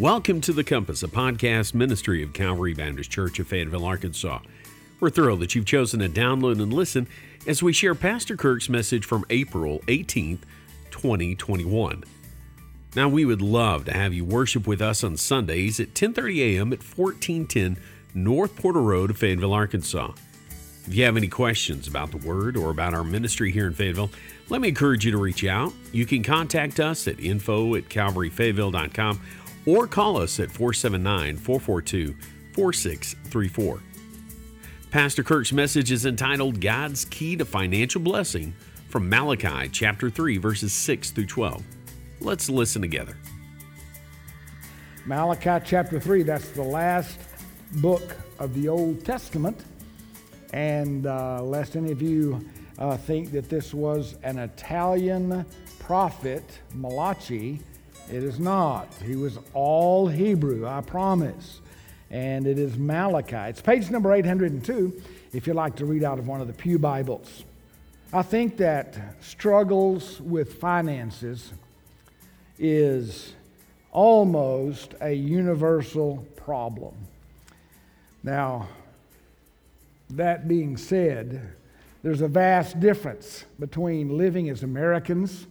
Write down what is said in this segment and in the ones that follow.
Welcome to The Compass, a podcast ministry of Calvary Baptist Church of Fayetteville, Arkansas. We're thrilled that you've chosen to download and listen as we share Pastor Kirk's message from April 18th, 2021. Now, we would love to have you worship with us on Sundays at 10:30 a.m. at 1410 North Porter Road of Fayetteville, Arkansas. If you have any questions about the Word or about our ministry here in Fayetteville, let me encourage you to reach out. You can contact us at info at calvaryfayetteville.com or call us at 479 442 4634. Pastor Kirk's message is entitled God's Key to Financial Blessing from Malachi chapter 3 verses 6 through 12. Let's listen together. Malachi chapter 3, that's the last book of the Old Testament. And uh, lest any of you uh, think that this was an Italian prophet, Malachi, it is not. He was all Hebrew, I promise. And it is Malachi. It's page number 802 if you'd like to read out of one of the Pew Bibles. I think that struggles with finances is almost a universal problem. Now, that being said, there's a vast difference between living as Americans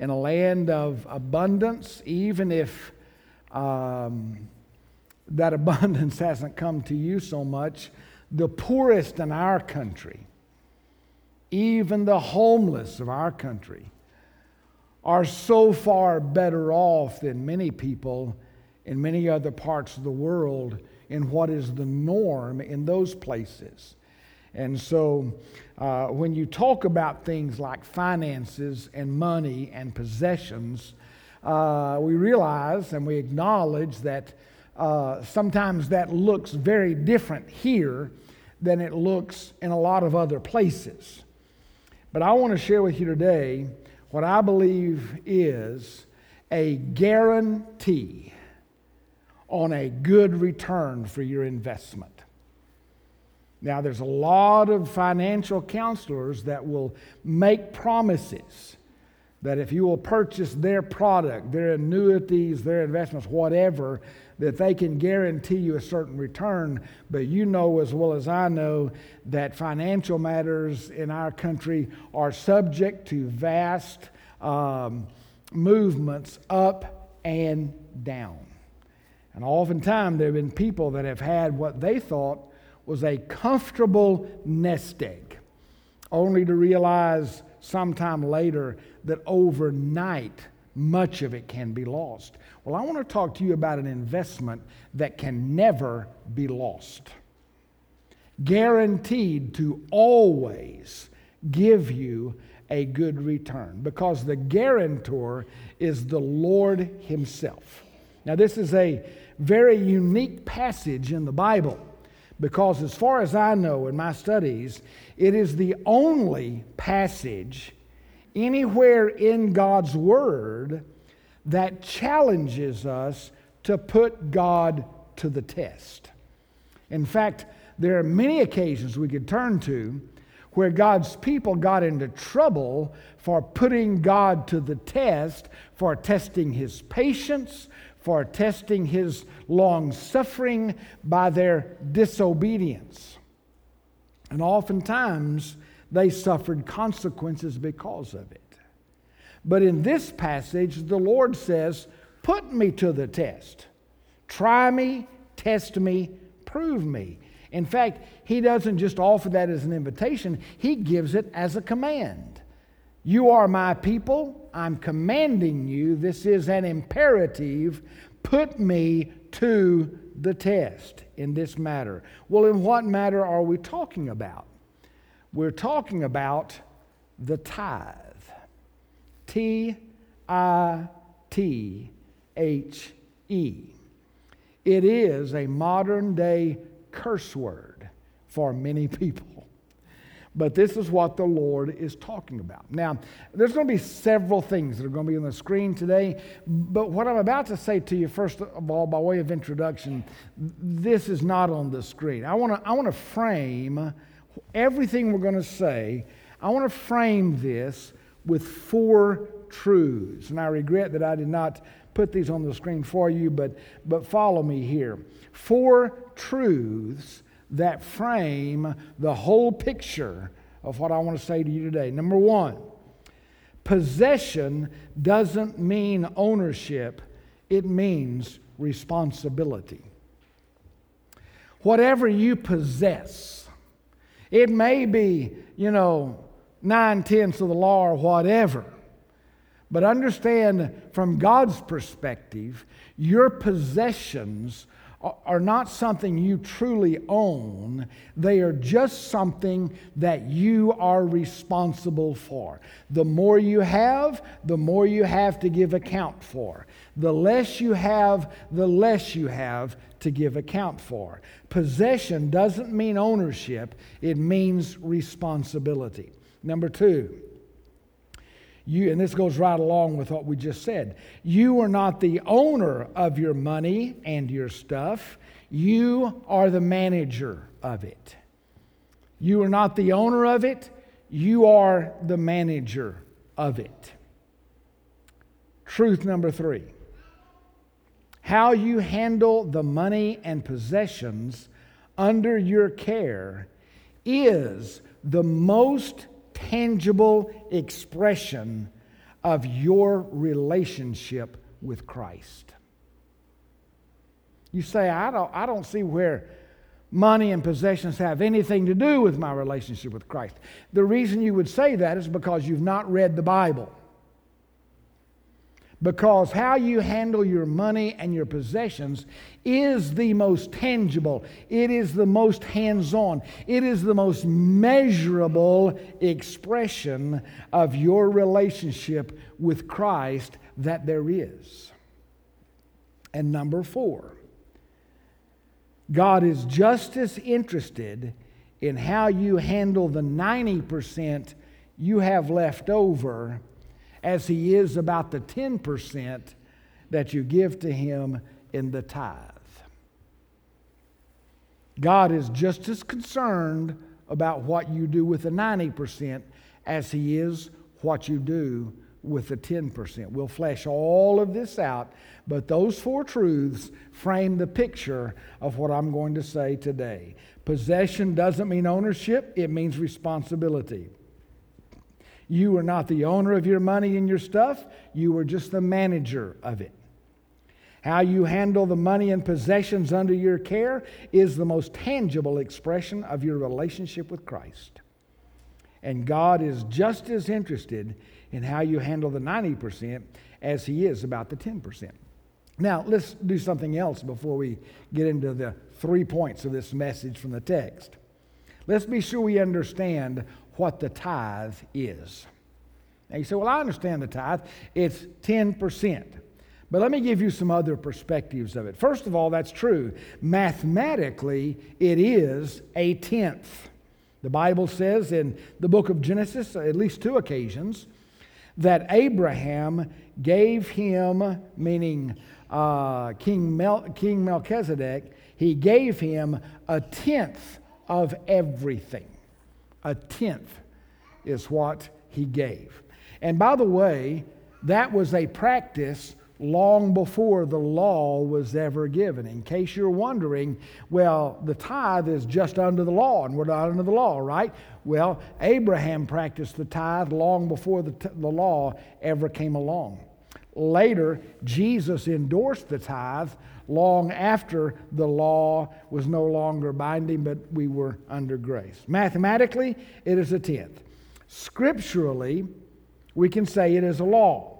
in a land of abundance, even if um, that abundance hasn't come to you so much. The poorest in our country, even the homeless of our country, are so far better off than many people in many other parts of the world in what is the norm in those places. And so, uh, when you talk about things like finances and money and possessions, uh, we realize and we acknowledge that uh, sometimes that looks very different here than it looks in a lot of other places. But I want to share with you today what I believe is a guarantee on a good return for your investment. Now, there's a lot of financial counselors that will make promises that if you will purchase their product, their annuities, their investments, whatever, that they can guarantee you a certain return. But you know as well as I know that financial matters in our country are subject to vast um, movements up and down. And oftentimes there have been people that have had what they thought was a comfortable nest egg, only to realize sometime later that overnight much of it can be lost. Well, I want to talk to you about an investment that can never be lost, guaranteed to always give you a good return because the guarantor is the Lord Himself. Now, this is a very unique passage in the Bible because, as far as I know in my studies, it is the only passage anywhere in God's Word that challenges us to put God to the test. In fact, there are many occasions we could turn to where God's people got into trouble for putting God to the test, for testing his patience, for testing his long suffering by their disobedience. And oftentimes, they suffered consequences because of it. But in this passage, the Lord says, Put me to the test. Try me, test me, prove me. In fact, he doesn't just offer that as an invitation, he gives it as a command. You are my people. I'm commanding you. This is an imperative. Put me to the test in this matter. Well, in what matter are we talking about? We're talking about the tithe. T I T H E. It is a modern day curse word for many people. But this is what the Lord is talking about. Now, there's going to be several things that are going to be on the screen today. But what I'm about to say to you, first of all, by way of introduction, this is not on the screen. I want to, I want to frame everything we're going to say, I want to frame this with four truths. And I regret that I did not put these on the screen for you, but, but follow me here. Four truths that frame the whole picture of what I want to say to you today. Number one, possession doesn't mean ownership, it means responsibility. Whatever you possess, it may be, you know, nine tenths of the law or whatever. But understand from God's perspective, your possessions are not something you truly own. They are just something that you are responsible for. The more you have, the more you have to give account for. The less you have, the less you have to give account for. Possession doesn't mean ownership, it means responsibility. Number two, you, and this goes right along with what we just said. You are not the owner of your money and your stuff, you are the manager of it. You are not the owner of it, you are the manager of it. Truth number three how you handle the money and possessions under your care is the most tangible expression of your relationship with Christ. You say, I don't, I don't see where money and possessions have anything to do with my relationship with Christ. The reason you would say that is because you've not read the Bible. Because how you handle your money and your possessions is the most tangible, it is the most hands on, it is the most measurable expression of your relationship with Christ that there is. And number four, God is just as interested in how you handle the 90% you have left over as he is about the 10% that you give to him in the tithe. God is just as concerned about what you do with the 90% as he is what you do with the 10%. We'll flesh all of this out, but those four truths frame the picture of what I'm going to say today. Possession doesn't mean ownership, it means responsibility. You are not the owner of your money and your stuff, you are just the manager of it. How you handle the money and possessions under your care is the most tangible expression of your relationship with Christ. And God is just as interested in how you handle the 90% as He is about the 10%. Now, let's do something else before we get into the three points of this message from the text. Let's be sure we understand what the tithe is. Now you say, well, I understand the tithe. It's 10%. But let me give you some other perspectives of it. First of all, that's true. Mathematically, it is a tenth. The Bible says in the book of Genesis, at least two occasions, that Abraham gave him, meaning uh, King, Mel- King Melchizedek, he gave him a tenth of everything. A tenth is what he gave. And by the way, that was a practice long before the law was ever given. In case you're wondering, well, the tithe is just under the law, and we're not under the law, right? Well, Abraham practiced the tithe long before the, t- the law ever came along. Later, Jesus endorsed the tithe long after the law was no longer binding, but we were under grace. Mathematically, it is a tenth. Scripturally, we can say it is a law.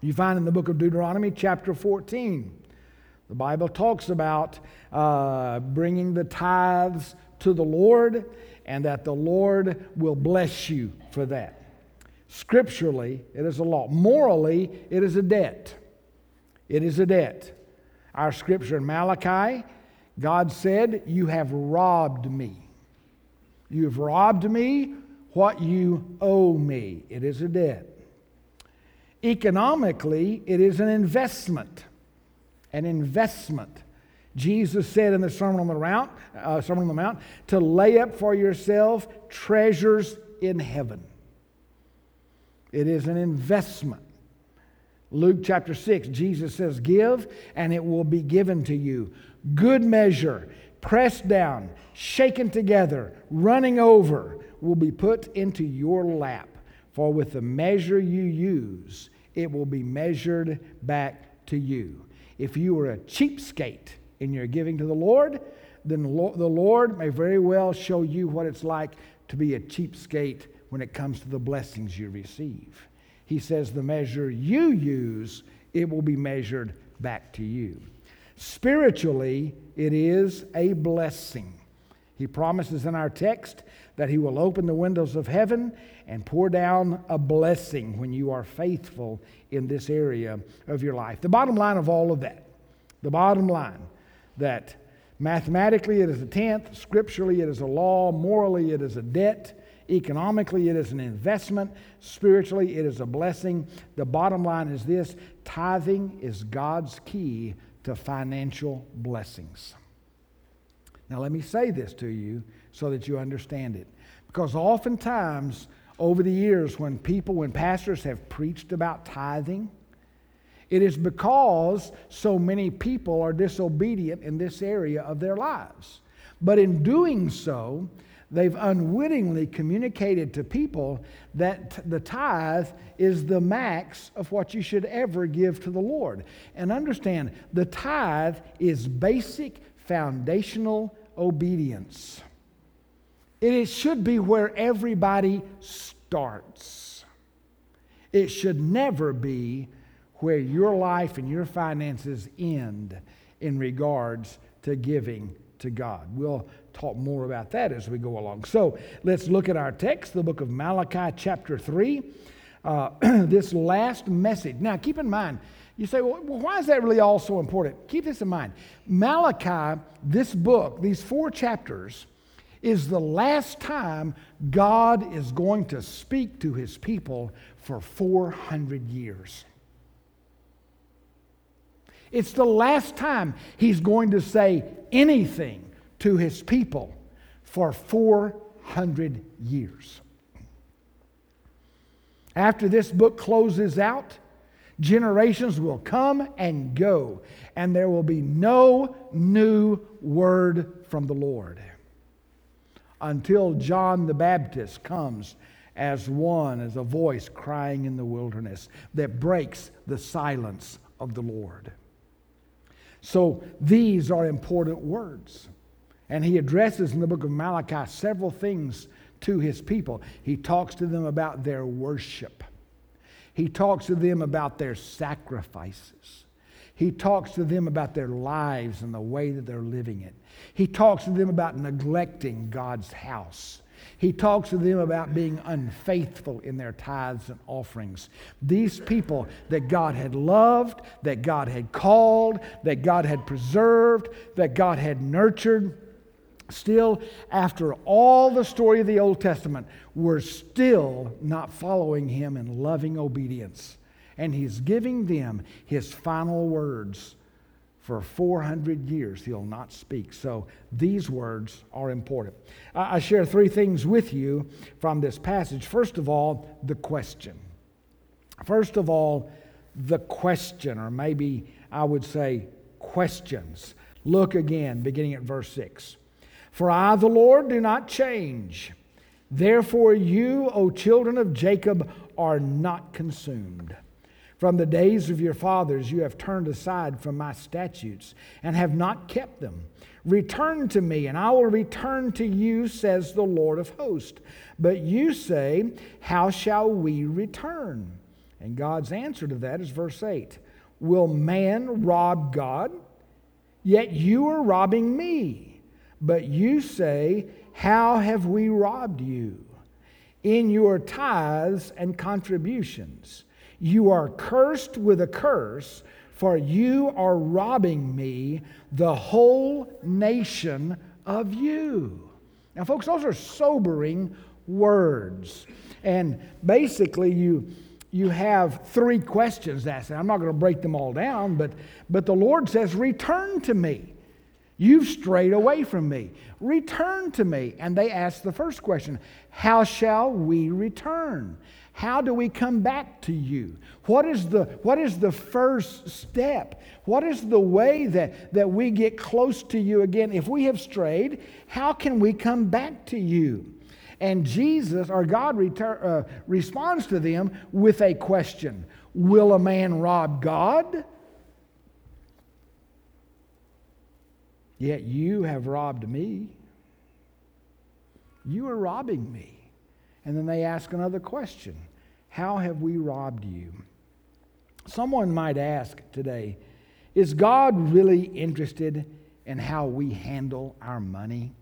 You find in the book of Deuteronomy, chapter 14, the Bible talks about uh, bringing the tithes to the Lord and that the Lord will bless you for that. Scripturally, it is a law. Morally, it is a debt. It is a debt. Our scripture in Malachi, God said, You have robbed me. You have robbed me what you owe me. It is a debt. Economically, it is an investment. An investment. Jesus said in the Sermon on the Mount, uh, Sermon on the Mount, to lay up for yourself treasures in heaven. It is an investment. Luke chapter 6, Jesus says, Give, and it will be given to you. Good measure, pressed down, shaken together, running over, will be put into your lap. For with the measure you use, it will be measured back to you. If you are a cheapskate in your giving to the Lord, then the Lord may very well show you what it's like to be a cheapskate when it comes to the blessings you receive. He says, The measure you use, it will be measured back to you. Spiritually, it is a blessing. He promises in our text that He will open the windows of heaven and pour down a blessing when you are faithful in this area of your life. The bottom line of all of that, the bottom line that mathematically it is a tenth, scripturally it is a law, morally it is a debt, Economically, it is an investment. Spiritually, it is a blessing. The bottom line is this tithing is God's key to financial blessings. Now, let me say this to you so that you understand it. Because oftentimes, over the years, when people, when pastors have preached about tithing, it is because so many people are disobedient in this area of their lives. But in doing so, they've unwittingly communicated to people that the tithe is the max of what you should ever give to the Lord. And understand, the tithe is basic foundational obedience. It should be where everybody starts. It should never be where your life and your finances end in regards to giving to God. We'll talk more about that as we go along. So let's look at our text, the book of Malachi, chapter 3. Uh, this last message. Now, keep in mind, you say, well, why is that really all so important? Keep this in mind. Malachi, this book, these four chapters, is the last time God is going to speak to his people for 400 years. It's the last time he's going to say anything to his people for 400 years. After this book closes out, generations will come and go, and there will be no new word from the Lord until John the Baptist comes as one, as a voice crying in the wilderness that breaks the silence of the Lord. So these are important words. And he addresses in the book of Malachi several things to his people. He talks to them about their worship, he talks to them about their sacrifices. He talks to them about their lives and the way that they're living it. He talks to them about neglecting God's house. He talks to them about being unfaithful in their tithes and offerings. These people that God had loved, that God had called, that God had preserved, that God had nurtured, still, after all the story of the Old Testament, we're still not following him in loving obedience. And he's giving them his final words. For 400 years, he'll not speak. So these words are important. I share three things with you from this passage. First of all, the question. First of all, the question, or maybe I would say questions. Look again, beginning at verse 6. For I, the Lord, do not change. Therefore, you, O children of Jacob, are not consumed. From the days of your fathers, you have turned aside from my statutes and have not kept them. Return to me, and I will return to you, says the Lord of hosts. But you say, How shall we return? And God's answer to that is verse 8 Will man rob God? Yet you are robbing me. But you say, How have we robbed you? In your tithes and contributions. You are cursed with a curse, for you are robbing me, the whole nation of you. Now, folks, those are sobering words. And basically, you, you have three questions asked. I'm not going to break them all down, but, but the Lord says, Return to me. You've strayed away from me. Return to me. And they ask the first question How shall we return? How do we come back to you? What is the, what is the first step? What is the way that, that we get close to you again? If we have strayed, how can we come back to you? And Jesus, or God, retur- uh, responds to them with a question Will a man rob God? Yet you have robbed me. You are robbing me. And then they ask another question How have we robbed you? Someone might ask today Is God really interested in how we handle our money?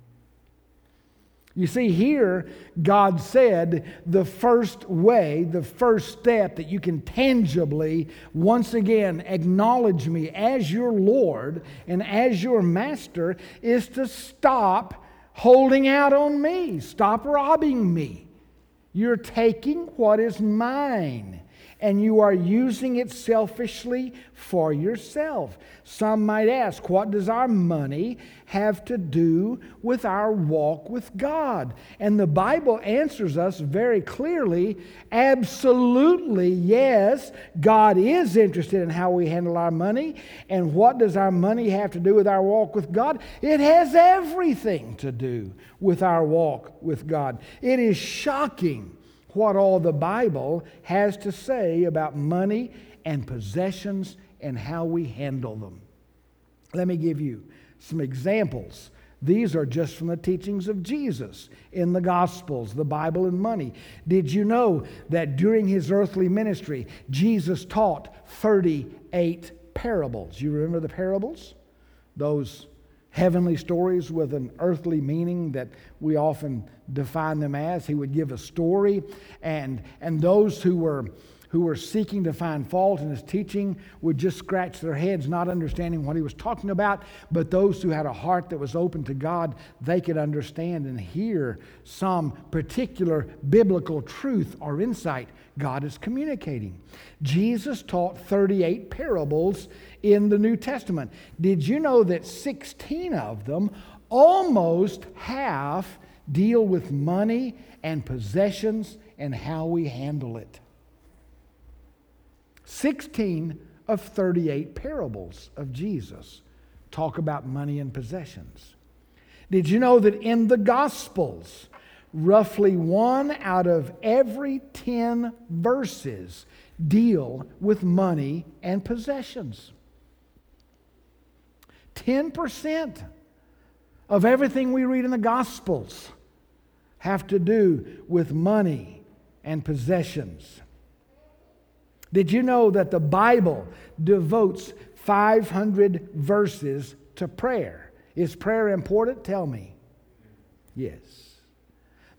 You see, here, God said the first way, the first step that you can tangibly, once again, acknowledge me as your Lord and as your master is to stop holding out on me, stop robbing me. You're taking what is mine and you are using it selfishly for yourself. Some might ask, what does our money have to do with our walk with God? And the Bible answers us very clearly absolutely, yes, God is interested in how we handle our money. And what does our money have to do with our walk with God? It has everything to do with our walk with God. It is shocking what all the Bible has to say about money and possessions and how we handle them. Let me give you some examples. These are just from the teachings of Jesus in the Gospels, the Bible, and money. Did you know that during his earthly ministry, Jesus taught 38 parables? You remember the parables? Those heavenly stories with an earthly meaning that we often define them as. He would give a story, and, and those who were who were seeking to find fault in his teaching would just scratch their heads, not understanding what he was talking about. But those who had a heart that was open to God, they could understand and hear some particular biblical truth or insight God is communicating. Jesus taught 38 parables in the New Testament. Did you know that 16 of them, almost half, deal with money and possessions and how we handle it? 16 of 38 parables of Jesus talk about money and possessions. Did you know that in the Gospels, roughly one out of every 10 verses deal with money and possessions? 10% of everything we read in the Gospels have to do with money and possessions. Did you know that the Bible devotes 500 verses to prayer? Is prayer important? Tell me. Yes.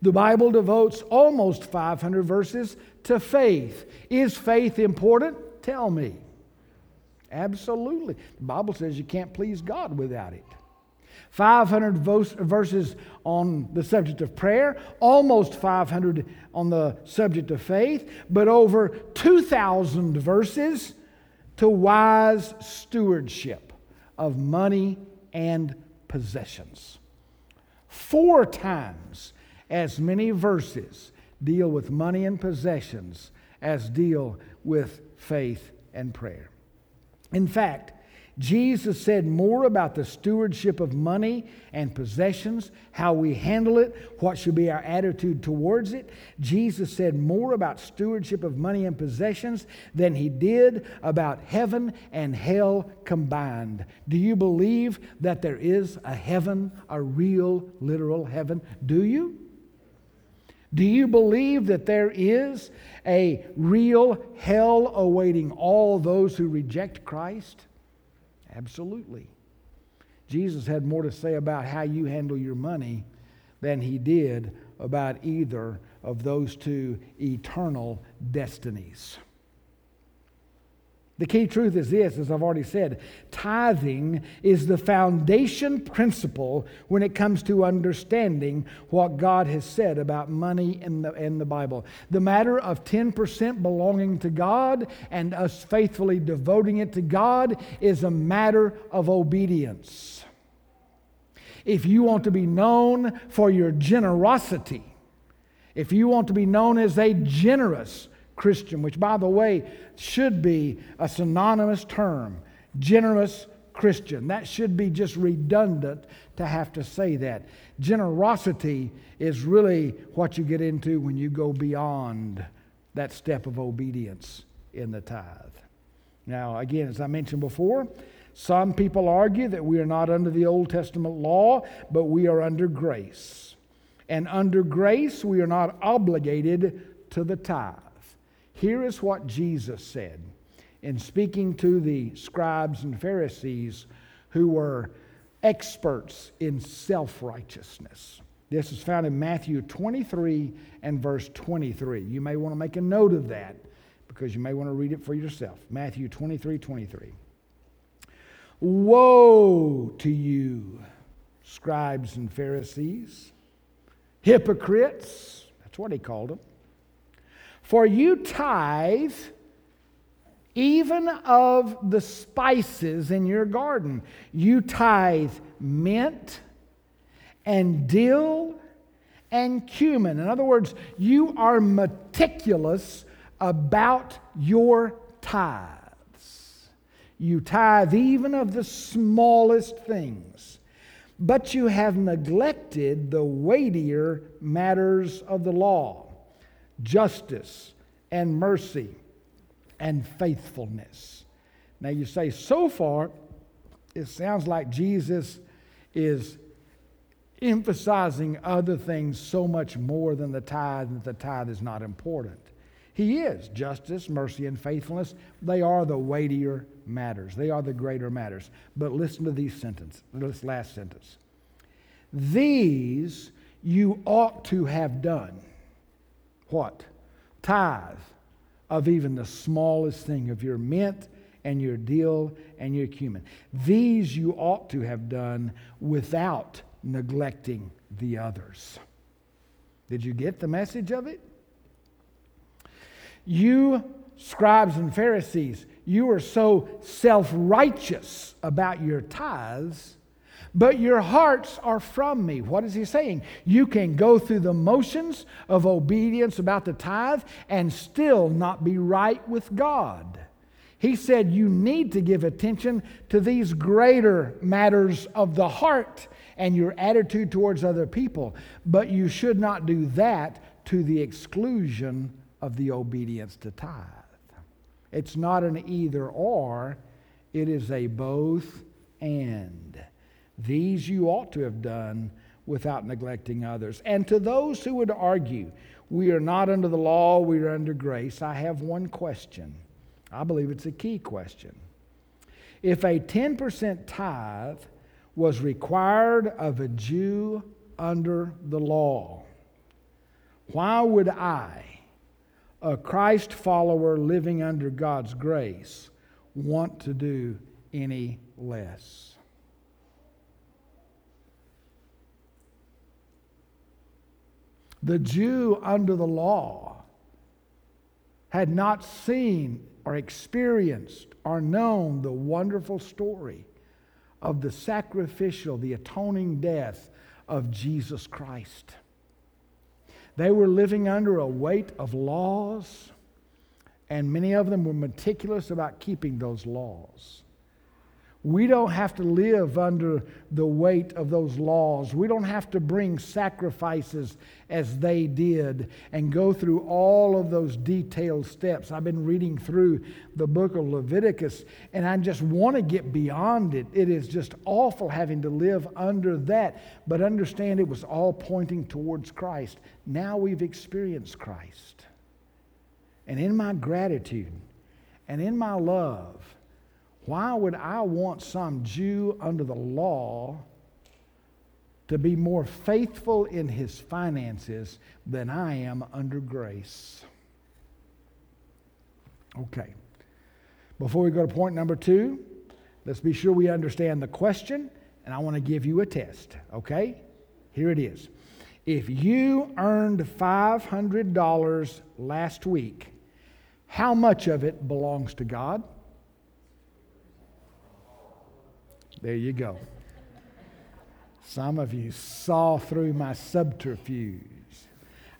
The Bible devotes almost 500 verses to faith. Is faith important? Tell me. Absolutely. The Bible says you can't please God without it. 500 verses on the subject of prayer, almost 500 on the subject of faith, but over 2,000 verses to wise stewardship of money and possessions. Four times as many verses deal with money and possessions as deal with faith and prayer. In fact, Jesus said more about the stewardship of money and possessions, how we handle it, what should be our attitude towards it. Jesus said more about stewardship of money and possessions than he did about heaven and hell combined. Do you believe that there is a heaven, a real, literal heaven? Do you? Do you believe that there is a real hell awaiting all those who reject Christ? Absolutely. Jesus had more to say about how you handle your money than he did about either of those two eternal destinies. The key truth is this, as I've already said tithing is the foundation principle when it comes to understanding what God has said about money in the, in the Bible. The matter of 10% belonging to God and us faithfully devoting it to God is a matter of obedience. if you want to be known for your generosity, if you want to be known as a generous Christian, which, by the way, should be a synonymous term, generous Christian. That should be just redundant to have to say that. Generosity is really what you get into when you go beyond that step of obedience in the tithe. Now, again, as I mentioned before, some people argue that we are not under the Old Testament law, but we are under grace. And under grace, we are not obligated to the tithe. Here is what Jesus said in speaking to the scribes and Pharisees who were experts in self righteousness. This is found in Matthew 23 and verse 23. You may want to make a note of that because you may want to read it for yourself. Matthew 23 23. Woe to you, scribes and Pharisees, hypocrites, that's what he called them. For you tithe even of the spices in your garden. You tithe mint and dill and cumin. In other words, you are meticulous about your tithes. You tithe even of the smallest things, but you have neglected the weightier matters of the law justice and mercy and faithfulness. Now you say, so far, it sounds like Jesus is emphasizing other things so much more than the tithe, that the tithe is not important. He is. Justice, mercy, and faithfulness, they are the weightier matters. They are the greater matters. But listen to these sentence, this last sentence. These you ought to have done. What? Tithe of even the smallest thing of your mint and your dill and your cumin. These you ought to have done without neglecting the others. Did you get the message of it? You, scribes and Pharisees, you are so self righteous about your tithes, but your hearts are from me. What is he saying? You can go through the motions of obedience about the tithe and still not be right with God. He said you need to give attention to these greater matters of the heart and your attitude towards other people, but you should not do that to the exclusion of the obedience to tithe. It's not an either or, it is a both and. These you ought to have done without neglecting others. And to those who would argue, we are not under the law, we are under grace, I have one question. I believe it's a key question. If a 10% tithe was required of a Jew under the law, why would I, a Christ follower living under God's grace want to do any less. The Jew under the law had not seen or experienced or known the wonderful story of the sacrificial, the atoning death of Jesus Christ. They were living under a weight of laws, and many of them were meticulous about keeping those laws. We don't have to live under the weight of those laws. We don't have to bring sacrifices as they did and go through all of those detailed steps. I've been reading through the book of Leviticus and I just want to get beyond it. It is just awful having to live under that, but understand it was all pointing towards Christ. Now we've experienced Christ. And in my gratitude and in my love, why would I want some Jew under the law to be more faithful in his finances than I am under grace? Okay. Before we go to point number two, let's be sure we understand the question, and I want to give you a test, okay? Here it is. If you earned $500 last week, how much of it belongs to God? There you go. Some of you saw through my subterfuge.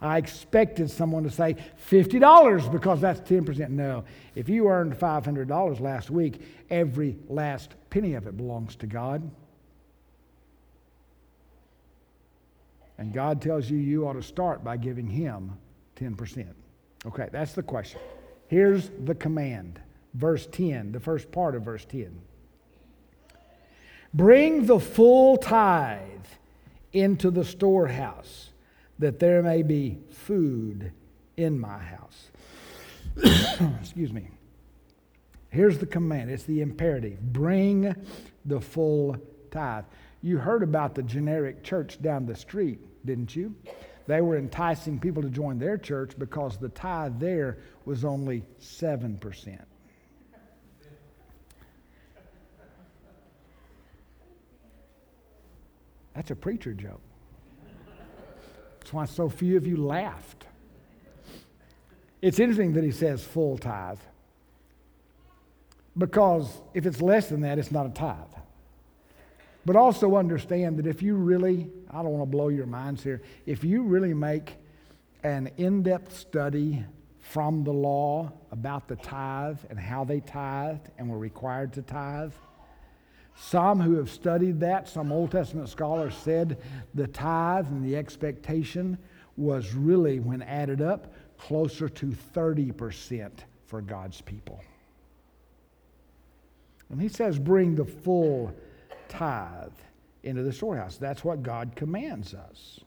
I expected someone to say $50 because that's 10%. No. If you earned $500 last week, every last penny of it belongs to God. And God tells you you ought to start by giving Him 10%. Okay, that's the question. Here's the command. Verse 10, the first part of verse 10. Bring the full tithe into the storehouse, that there may be food in my house. Excuse me. Here's the command it's the imperative bring the full tithe. You heard about the generic church down the street, didn't you? They were enticing people to join their church because the tithe there was only 7%. That's a preacher joke. That's why so few of you laughed. It's interesting that he says full tithe. Because if it's less than that, it's not a tithe. But also understand that if you really, I don't want to blow your minds here, if you really make an in depth study from the law about the tithe and how they tithed and were required to tithe, some who have studied that, some Old Testament scholars said the tithe and the expectation was really, when added up, closer to 30% for God's people. And he says, bring the full tithe into the storehouse. That's what God commands us.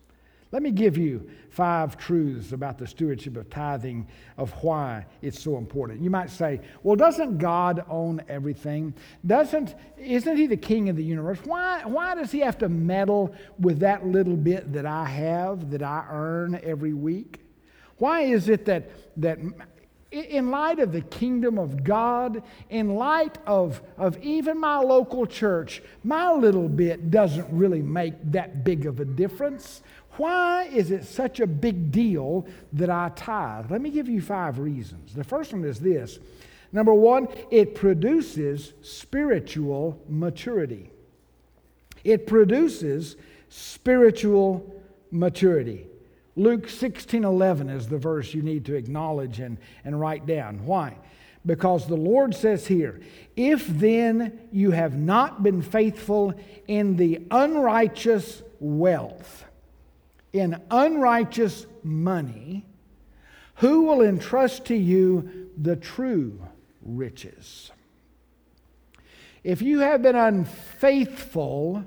Let me give you five truths about the stewardship of tithing, of why it's so important. You might say, well, doesn't God own everything? Doesn't, isn't He the king of the universe? Why, why does He have to meddle with that little bit that I have, that I earn every week? Why is it that, that in light of the kingdom of God, in light of, of even my local church, my little bit doesn't really make that big of a difference. Why is it such a big deal that I tithe? Let me give you five reasons. The first one is this number one, it produces spiritual maturity. It produces spiritual maturity. Luke 16 11 is the verse you need to acknowledge and, and write down. Why? Because the Lord says here, if then you have not been faithful in the unrighteous wealth, in unrighteous money, who will entrust to you the true riches? If you have been unfaithful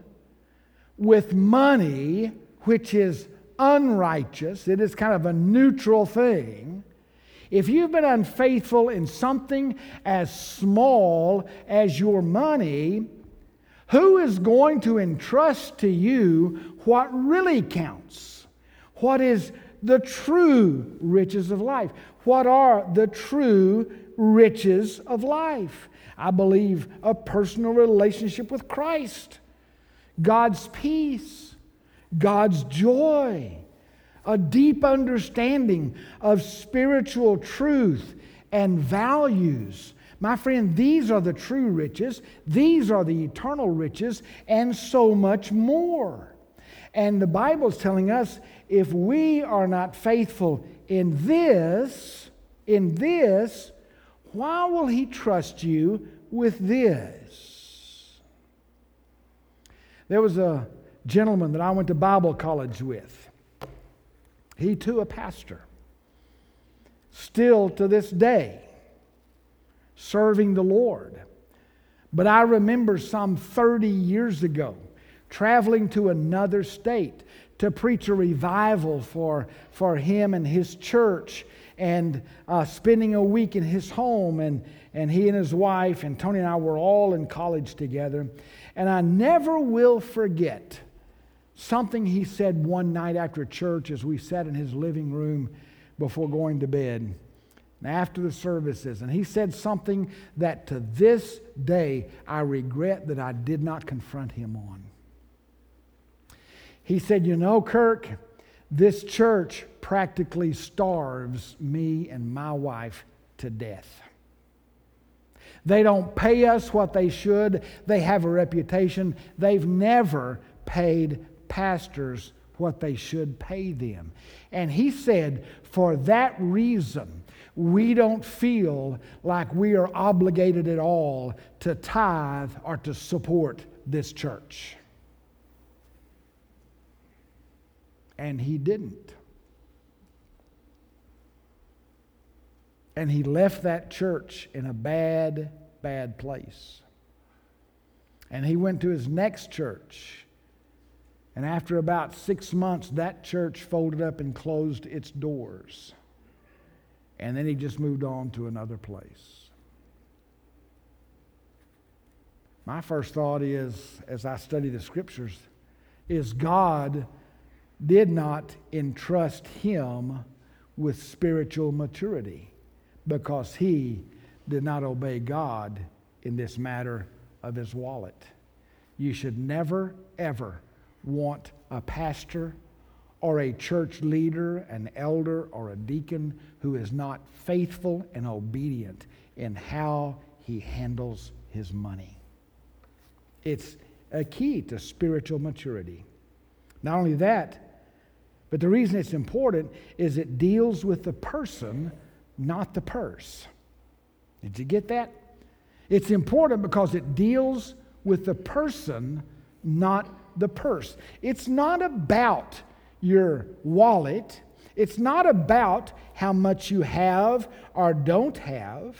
with money, which is unrighteous, it is kind of a neutral thing. If you've been unfaithful in something as small as your money, who is going to entrust to you what really counts? What is the true riches of life? What are the true riches of life? I believe a personal relationship with Christ, God's peace God's joy, a deep understanding of spiritual truth and values. My friend, these are the true riches, these are the eternal riches, and so much more. And the Bible's telling us if we are not faithful in this, in this, why will He trust you with this? There was a gentleman that I went to Bible college with. He too a pastor. Still to this day, serving the Lord. But I remember some 30 years ago traveling to another state to preach a revival for, for him and his church and uh, spending a week in his home. And, and he and his wife, and Tony and I were all in college together. And I never will forget something he said one night after church as we sat in his living room before going to bed after the services. And he said something that to this day I regret that I did not confront him on. He said, You know, Kirk, this church practically starves me and my wife to death. They don't pay us what they should. They have a reputation. They've never paid pastors what they should pay them. And he said, for that reason, we don't feel like we are obligated at all to tithe or to support this church. And he didn't. And he left that church in a bad, bad place. And he went to his next church. And after about six months, that church folded up and closed its doors. And then he just moved on to another place. My first thought is, as I study the scriptures, is God did not entrust him with spiritual maturity because he did not obey God in this matter of his wallet. You should never, ever want a pastor or a church leader, an elder, or a deacon who is not faithful and obedient in how he handles his money. It's a key to spiritual maturity. Not only that, but the reason it's important is it deals with the person, not the purse. Did you get that? It's important because it deals with the person, not the purse. It's not about your wallet. It's not about how much you have or don't have.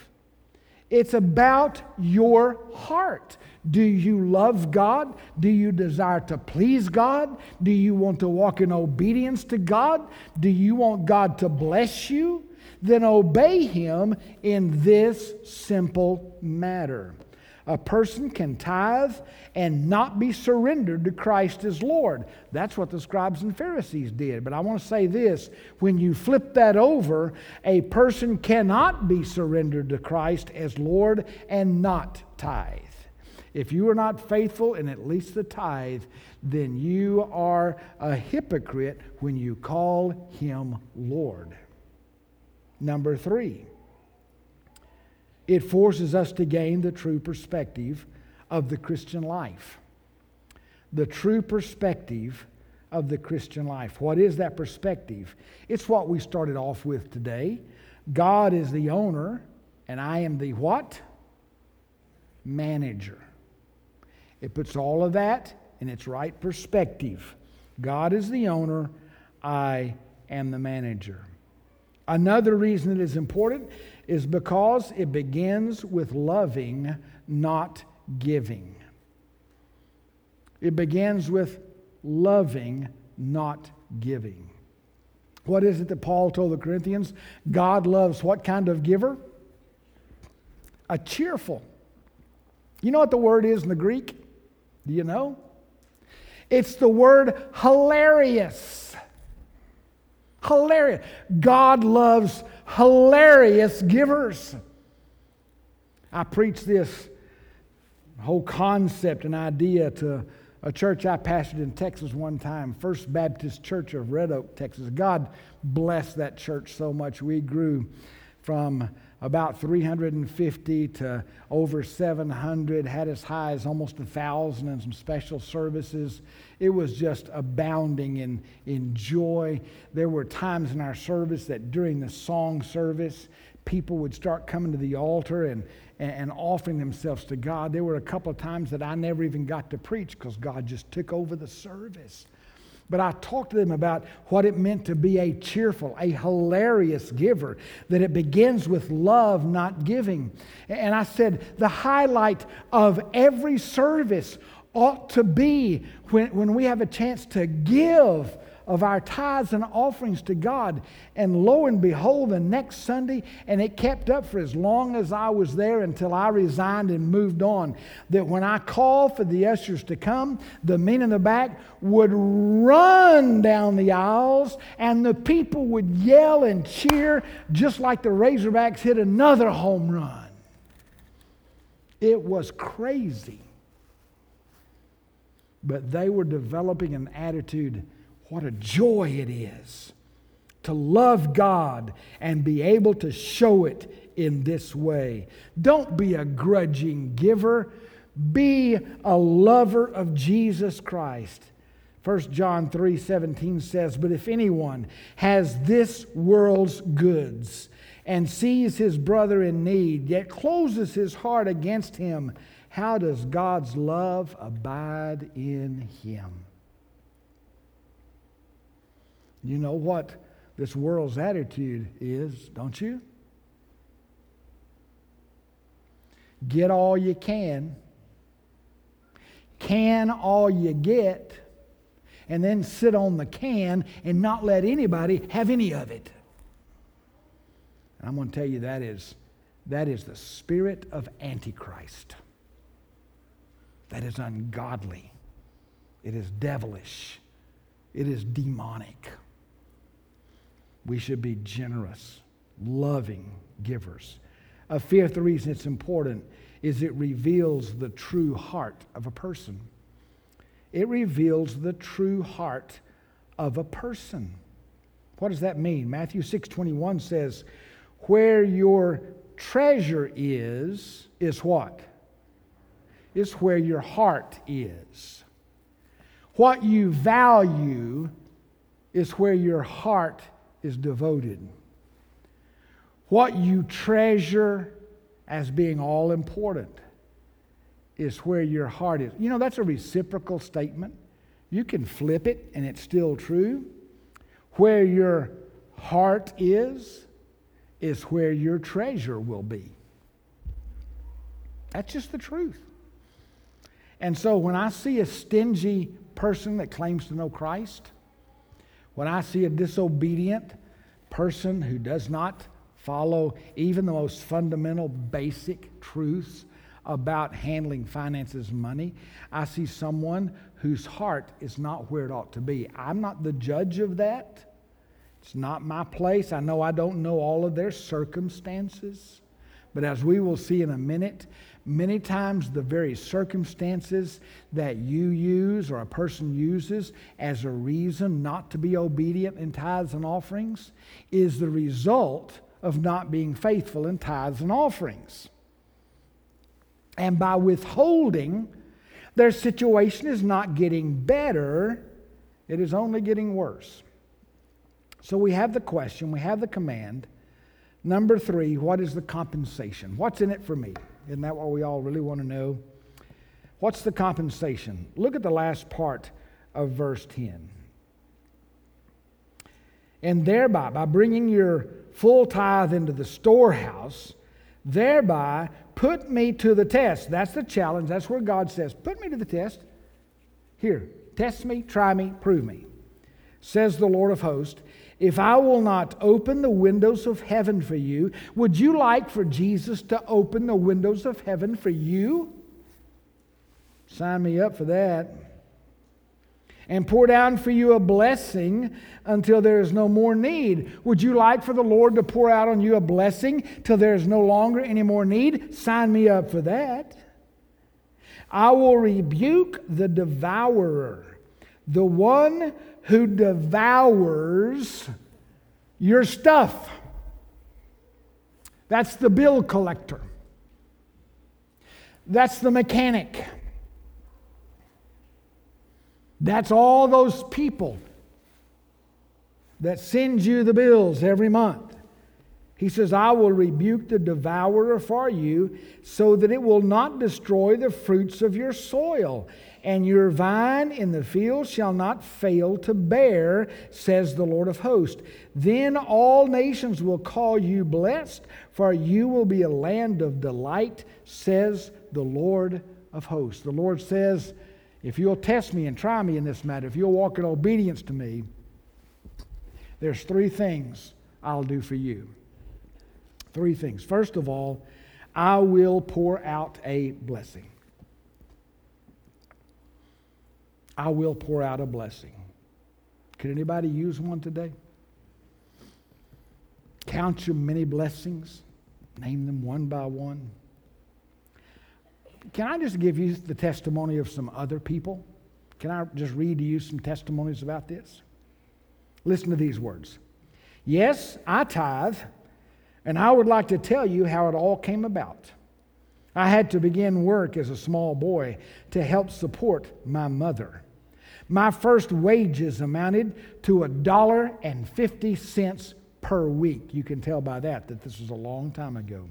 It's about your heart. Do you love God? Do you desire to please God? Do you want to walk in obedience to God? Do you want God to bless you? Then obey Him in this simple matter. A person can tithe and not be surrendered to Christ as Lord. That's what the scribes and Pharisees did. But I want to say this when you flip that over, a person cannot be surrendered to Christ as Lord and not tithe. If you are not faithful in at least the tithe, then you are a hypocrite when you call him Lord. Number three, it forces us to gain the true perspective of the Christian life. The true perspective of the Christian life. What is that perspective? It's what we started off with today. God is the owner, and I am the what? Manager. It puts all of that in its right perspective. God is the owner, I am the manager. Another reason it is important is because it begins with loving, not giving. It begins with loving, not giving. What is it that Paul told the Corinthians? God loves what kind of giver? A cheerful. You know what the word is in the Greek? Do you know? It's the word hilarious. Hilarious. God loves hilarious givers. I preached this whole concept and idea to a church I pastored in Texas one time, First Baptist Church of Red Oak, Texas. God bless that church so much. We grew from about 350 to over 700, had as high as almost a 1,000 and some special services. It was just abounding in, in joy. There were times in our service that during the song service, people would start coming to the altar and, and, and offering themselves to God. There were a couple of times that I never even got to preach because God just took over the service. But I talked to them about what it meant to be a cheerful, a hilarious giver, that it begins with love, not giving. And I said, the highlight of every service ought to be when, when we have a chance to give of our tithes and offerings to God. And lo and behold, the next Sunday, and it kept up for as long as I was there until I resigned and moved on, that when I called for the ushers to come, the men in the back would run down the aisles and the people would yell and cheer just like the Razorbacks hit another home run. It was crazy. But they were developing an attitude what a joy it is to love God and be able to show it in this way. Don't be a grudging giver, be a lover of Jesus Christ 1 John 3 17 says, But if anyone has this world's goods and sees his brother in need, yet closes his heart against him, how does God's love abide in him? You know what this world's attitude is, don't you? Get all you can, can all you get, and then sit on the can and not let anybody have any of it. And I'm going to tell you that is, that is the spirit of Antichrist. That is ungodly. It is devilish. It is demonic. We should be generous, loving givers. A fifth reason it's important is it reveals the true heart of a person. It reveals the true heart of a person. What does that mean? Matthew 6:21 says, "Where your treasure is is what? Is where your heart is. What you value is where your heart is devoted. What you treasure as being all important is where your heart is. You know, that's a reciprocal statement. You can flip it and it's still true. Where your heart is, is where your treasure will be. That's just the truth. And so when I see a stingy person that claims to know Christ, when I see a disobedient person who does not follow even the most fundamental, basic truths about handling finances and money, I see someone whose heart is not where it ought to be. I'm not the judge of that. It's not my place. I know I don't know all of their circumstances. But as we will see in a minute, Many times, the very circumstances that you use or a person uses as a reason not to be obedient in tithes and offerings is the result of not being faithful in tithes and offerings. And by withholding, their situation is not getting better, it is only getting worse. So we have the question, we have the command. Number three, what is the compensation? What's in it for me? Isn't that what we all really want to know? What's the compensation? Look at the last part of verse 10. And thereby, by bringing your full tithe into the storehouse, thereby put me to the test. That's the challenge. That's where God says, Put me to the test. Here, test me, try me, prove me, says the Lord of hosts. If I will not open the windows of heaven for you, would you like for Jesus to open the windows of heaven for you? Sign me up for that. And pour down for you a blessing until there is no more need. Would you like for the Lord to pour out on you a blessing till there is no longer any more need? Sign me up for that. I will rebuke the devourer, the one who devours your stuff. That's the bill collector. That's the mechanic. That's all those people that send you the bills every month. He says, I will rebuke the devourer for you so that it will not destroy the fruits of your soil and your vine in the field shall not fail to bear, says the Lord of hosts. Then all nations will call you blessed, for you will be a land of delight, says the Lord of hosts. The Lord says, if you'll test me and try me in this matter, if you'll walk in obedience to me, there's three things I'll do for you. Three things. First of all, I will pour out a blessing. I will pour out a blessing. Could anybody use one today? Count your many blessings, name them one by one. Can I just give you the testimony of some other people? Can I just read to you some testimonies about this? Listen to these words. Yes, I tithe, and I would like to tell you how it all came about. I had to begin work as a small boy to help support my mother. My first wages amounted to a dollar and fifty cents per week. You can tell by that that this was a long time ago.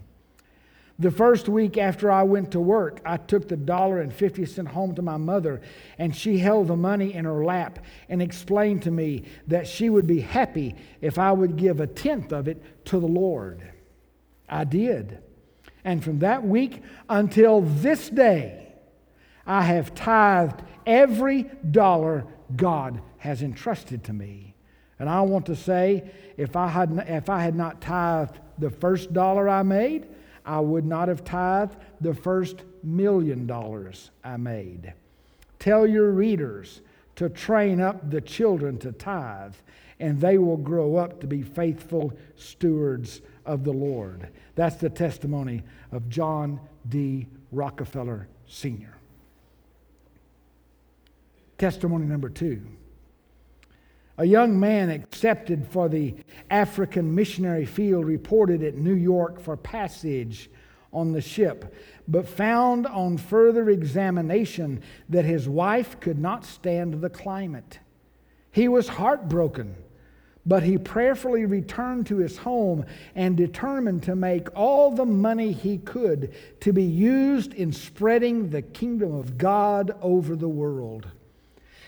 The first week after I went to work, I took the dollar and fifty cent home to my mother, and she held the money in her lap and explained to me that she would be happy if I would give a tenth of it to the Lord. I did. And from that week until this day, I have tithed every dollar God has entrusted to me. And I want to say, if I had, if I had not tithed the first dollar I made, I would not have tithed the first million dollars I made. Tell your readers to train up the children to tithe, and they will grow up to be faithful stewards of the Lord. That's the testimony of John D. Rockefeller Sr. Testimony number two. A young man accepted for the African missionary field reported at New York for passage on the ship, but found on further examination that his wife could not stand the climate. He was heartbroken, but he prayerfully returned to his home and determined to make all the money he could to be used in spreading the kingdom of God over the world.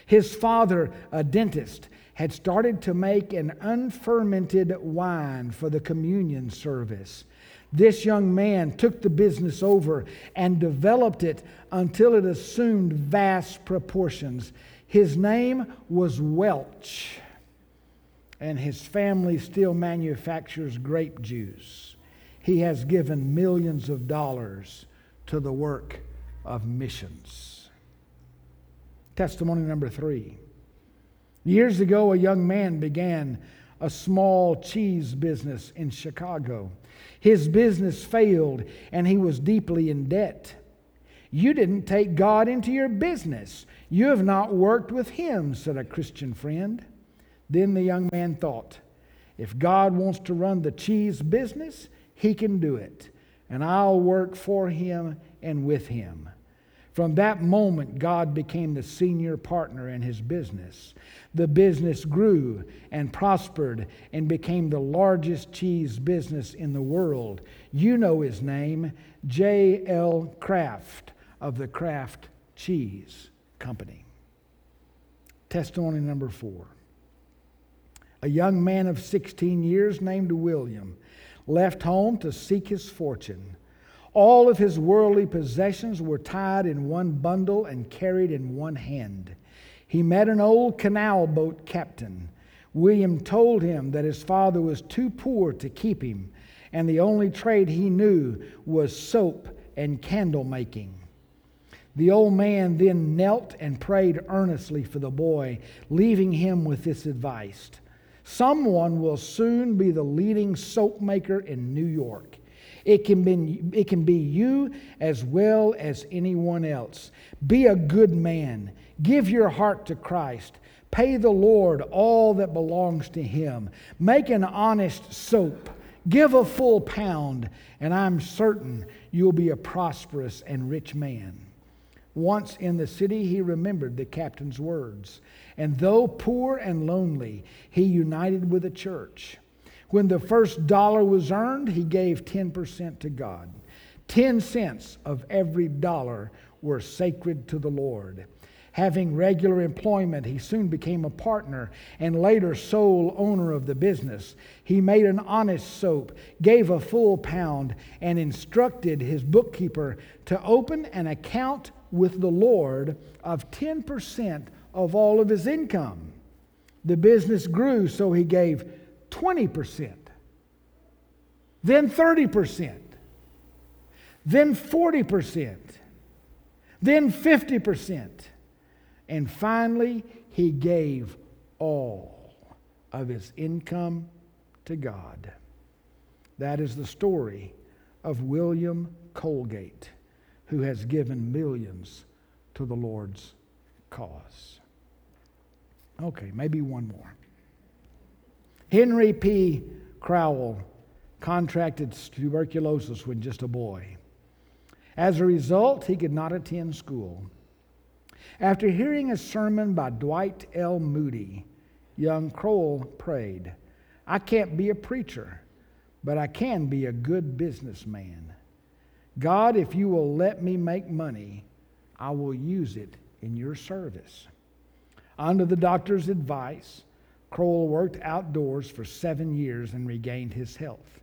His father, a dentist, had started to make an unfermented wine for the communion service. This young man took the business over and developed it until it assumed vast proportions. His name was Welch, and his family still manufactures grape juice. He has given millions of dollars to the work of missions. Testimony number three. Years ago, a young man began a small cheese business in Chicago. His business failed and he was deeply in debt. You didn't take God into your business. You have not worked with Him, said a Christian friend. Then the young man thought, if God wants to run the cheese business, He can do it, and I'll work for Him and with Him. From that moment, God became the senior partner in his business. The business grew and prospered and became the largest cheese business in the world. You know his name, J.L. Kraft of the Kraft Cheese Company. Testimony number four. A young man of 16 years named William left home to seek his fortune. All of his worldly possessions were tied in one bundle and carried in one hand. He met an old canal boat captain. William told him that his father was too poor to keep him, and the only trade he knew was soap and candle making. The old man then knelt and prayed earnestly for the boy, leaving him with this advice Someone will soon be the leading soap maker in New York. It can, be, it can be you as well as anyone else. Be a good man. Give your heart to Christ. Pay the Lord all that belongs to Him. Make an honest soap. Give a full pound, and I'm certain you'll be a prosperous and rich man. Once in the city, he remembered the captain's words. And though poor and lonely, he united with the church. When the first dollar was earned, he gave 10% to God. 10 cents of every dollar were sacred to the Lord. Having regular employment, he soon became a partner and later sole owner of the business. He made an honest soap, gave a full pound, and instructed his bookkeeper to open an account with the Lord of 10% of all of his income. The business grew, so he gave 20%, then 30%, then 40%, then 50%, and finally he gave all of his income to God. That is the story of William Colgate, who has given millions to the Lord's cause. Okay, maybe one more. Henry P. Crowell contracted tuberculosis when just a boy. As a result, he could not attend school. After hearing a sermon by Dwight L. Moody, young Crowell prayed, I can't be a preacher, but I can be a good businessman. God, if you will let me make money, I will use it in your service. Under the doctor's advice, Crowell worked outdoors for seven years and regained his health.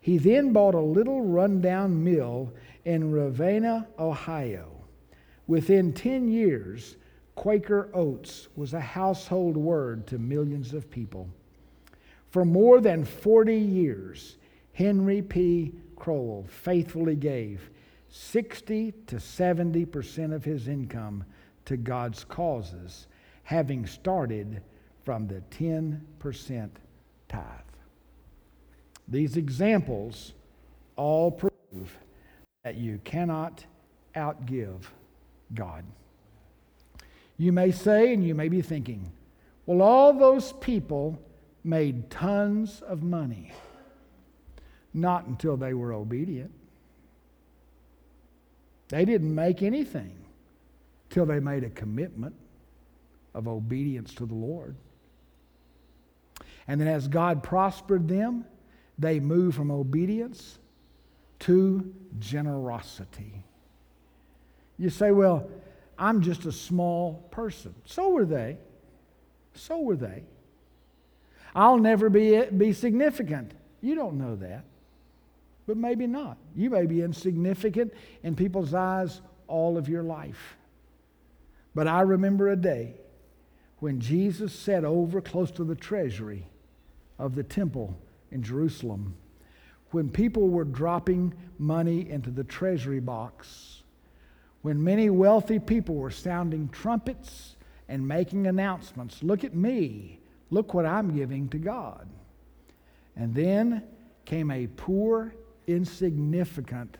He then bought a little rundown mill in Ravenna, Ohio. Within 10 years, Quaker oats was a household word to millions of people. For more than 40 years, Henry P. Crowell faithfully gave 60 to 70% of his income to God's causes, having started from the 10% tithe. These examples all prove that you cannot outgive God. You may say, and you may be thinking, well, all those people made tons of money. Not until they were obedient. They didn't make anything till they made a commitment of obedience to the Lord. And then as God prospered them, they moved from obedience to generosity. You say, well, I'm just a small person. So were they. So were they. I'll never be, be significant. You don't know that. But maybe not. You may be insignificant in people's eyes all of your life. But I remember a day when Jesus sat over close to the treasury of the temple in Jerusalem, when people were dropping money into the treasury box, when many wealthy people were sounding trumpets and making announcements look at me, look what I'm giving to God. And then came a poor, insignificant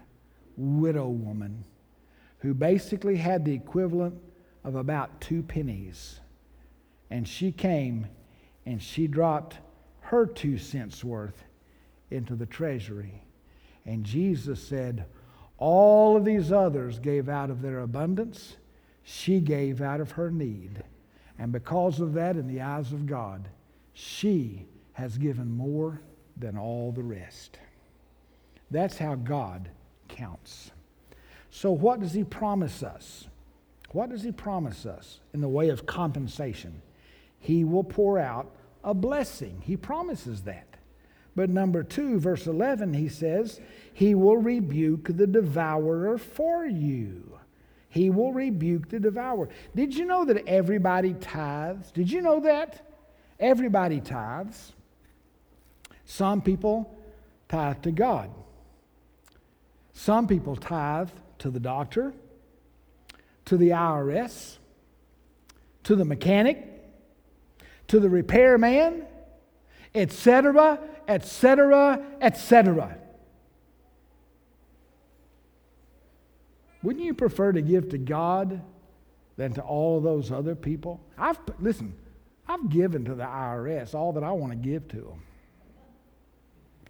widow woman who basically had the equivalent of about two pennies. And she came and she dropped her two cents worth into the treasury. And Jesus said, All of these others gave out of their abundance, she gave out of her need. And because of that, in the eyes of God, she has given more than all the rest. That's how God counts. So, what does He promise us? What does He promise us in the way of compensation? He will pour out a blessing. He promises that. But number two, verse 11, he says, He will rebuke the devourer for you. He will rebuke the devourer. Did you know that everybody tithes? Did you know that? Everybody tithes. Some people tithe to God. Some people tithe to the doctor, to the IRS, to the mechanic, to the repairman, etc., etc., etc. Wouldn't you prefer to give to God than to all those other people? I've listen, I've given to the IRS all that I want to give to them.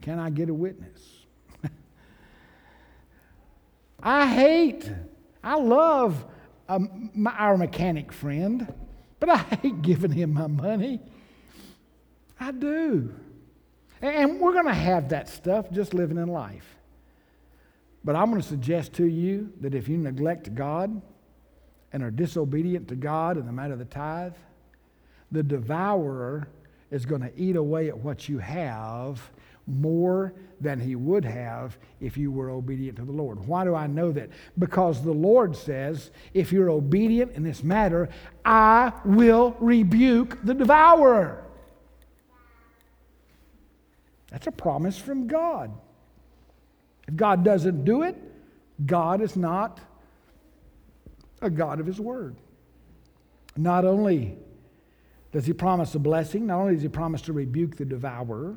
Can I get a witness? I hate, I love um, my, our mechanic friend, but I hate giving him my money. I do. And we're going to have that stuff just living in life. But I'm going to suggest to you that if you neglect God and are disobedient to God in the matter of the tithe, the devourer is going to eat away at what you have more than he would have if you were obedient to the Lord. Why do I know that? Because the Lord says, if you're obedient in this matter, I will rebuke the devourer. That's a promise from God. If God doesn't do it, God is not a God of His Word. Not only does He promise a blessing, not only does He promise to rebuke the devourer,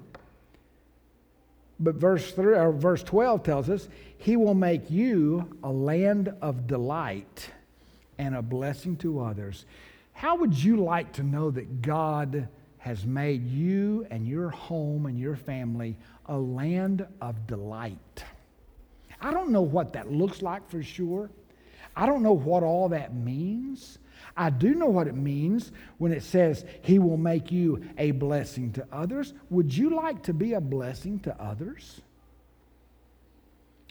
but verse, three, or verse 12 tells us, He will make you a land of delight and a blessing to others. How would you like to know that God has made you and your home and your family a land of delight? I don't know what that looks like for sure. I don't know what all that means. I do know what it means when it says he will make you a blessing to others. Would you like to be a blessing to others?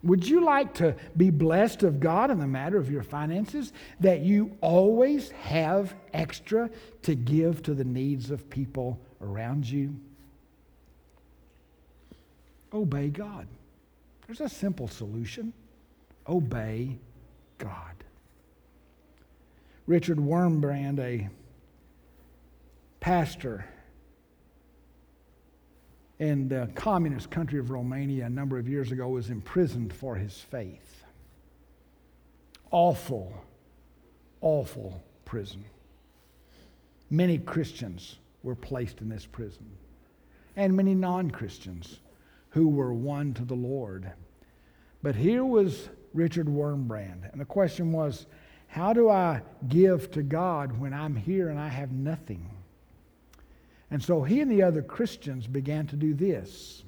Would you like to be blessed of God in the matter of your finances? That you always have extra to give to the needs of people around you? Obey God. There's a simple solution obey God. Richard Wurmbrand, a pastor in the communist country of Romania a number of years ago, was imprisoned for his faith. Awful, awful prison. Many Christians were placed in this prison, and many non Christians who were won to the Lord. But here was Richard Wurmbrand, and the question was how do I give to God when I'm here and I have nothing? And so he and the other Christians began to do this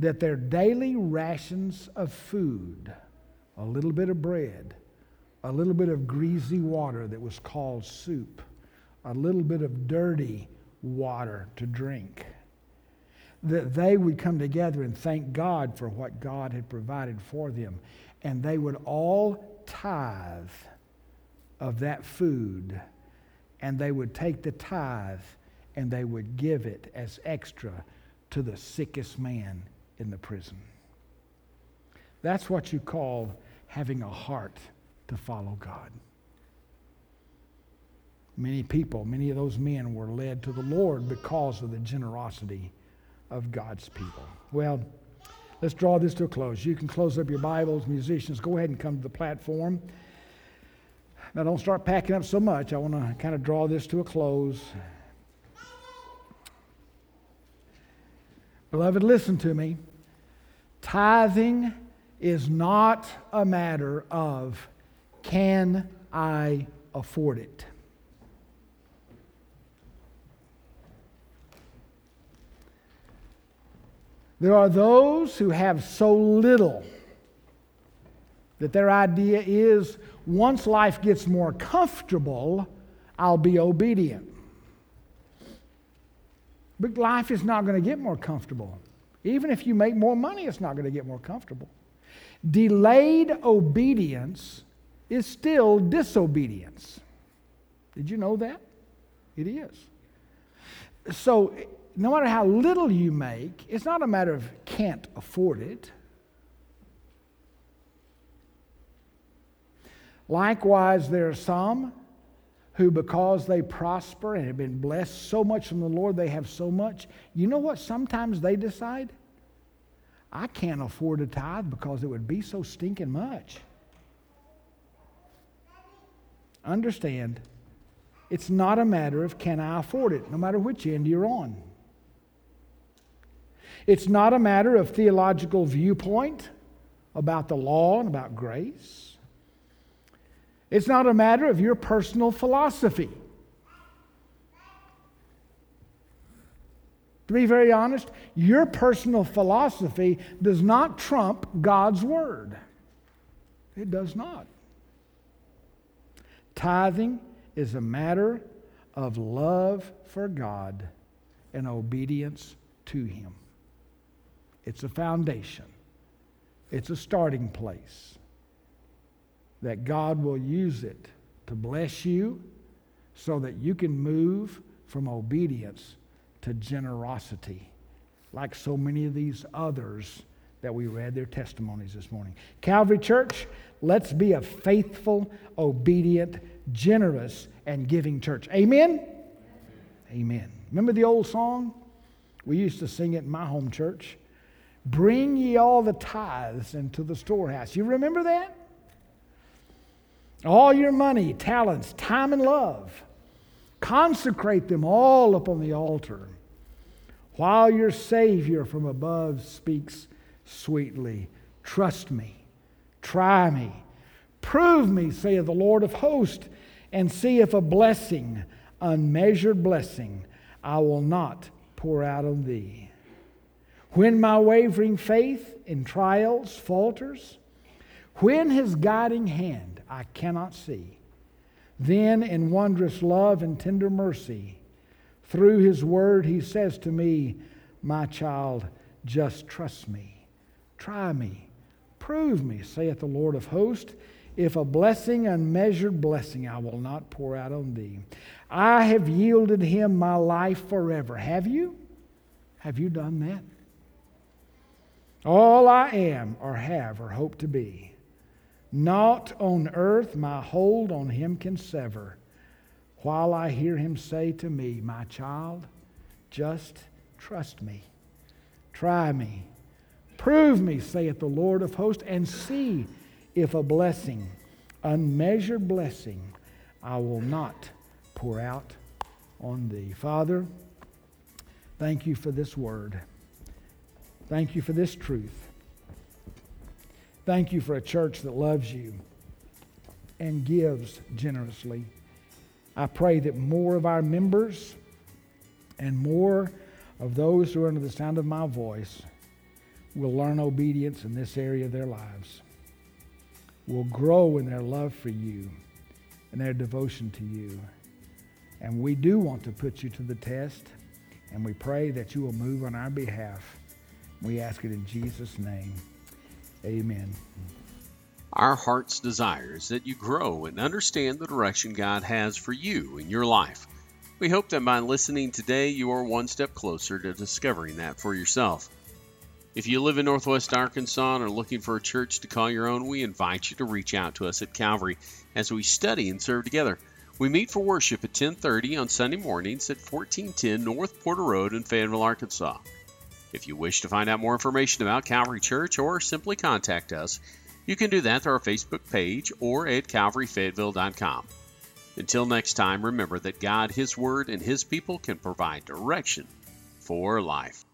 that their daily rations of food, a little bit of bread, a little bit of greasy water that was called soup, a little bit of dirty water to drink, that they would come together and thank God for what God had provided for them. And they would all tithe of that food, and they would take the tithe and they would give it as extra to the sickest man in the prison. That's what you call having a heart to follow God. Many people, many of those men were led to the Lord because of the generosity of God's people. Well, let's draw this to a close. You can close up your Bibles, musicians. Go ahead and come to the platform. Now, don't start packing up so much. I want to kind of draw this to a close. Beloved, listen to me. Tithing is not a matter of can I afford it? There are those who have so little that their idea is once life gets more comfortable, I'll be obedient. But life is not going to get more comfortable. Even if you make more money, it's not going to get more comfortable. Delayed obedience is still disobedience. Did you know that? It is. So, no matter how little you make, it's not a matter of can't afford it. Likewise, there are some who, because they prosper and have been blessed so much from the Lord, they have so much. You know what? Sometimes they decide, I can't afford a tithe because it would be so stinking much. Understand, it's not a matter of can I afford it, no matter which end you're on. It's not a matter of theological viewpoint about the law and about grace. It's not a matter of your personal philosophy. To be very honest, your personal philosophy does not trump God's word. It does not. Tithing is a matter of love for God and obedience to Him. It's a foundation, it's a starting place that God will use it to bless you so that you can move from obedience to generosity, like so many of these others that we read their testimonies this morning. Calvary Church, let's be a faithful, obedient, generous, and giving church. Amen? Amen. Remember the old song? We used to sing it in my home church. Bring ye all the tithes into the storehouse. You remember that? All your money, talents, time, and love. Consecrate them all upon the altar while your Savior from above speaks sweetly. Trust me, try me, prove me, saith the Lord of hosts, and see if a blessing, unmeasured blessing, I will not pour out on thee. When my wavering faith in trials falters, when his guiding hand I cannot see. Then, in wondrous love and tender mercy, through his word, he says to me, My child, just trust me. Try me. Prove me, saith the Lord of hosts. If a blessing, unmeasured blessing, I will not pour out on thee. I have yielded him my life forever. Have you? Have you done that? All I am, or have, or hope to be. Naught on earth my hold on him can sever, while I hear him say to me, My child, just trust me. Try me. Prove me, saith the Lord of hosts, and see if a blessing, unmeasured blessing, I will not pour out on thee. Father, thank you for this word. Thank you for this truth. Thank you for a church that loves you and gives generously. I pray that more of our members and more of those who are under the sound of my voice will learn obedience in this area of their lives, will grow in their love for you and their devotion to you. And we do want to put you to the test, and we pray that you will move on our behalf. We ask it in Jesus' name. Amen. Our heart's desire is that you grow and understand the direction God has for you in your life. We hope that by listening today, you are one step closer to discovering that for yourself. If you live in Northwest Arkansas and are looking for a church to call your own, we invite you to reach out to us at Calvary as we study and serve together. We meet for worship at 10:30 on Sunday mornings at 1410 North Porter Road in Fayetteville, Arkansas. If you wish to find out more information about Calvary Church or simply contact us, you can do that through our Facebook page or at calvaryfayetteville.com. Until next time, remember that God, His Word, and His people can provide direction for life.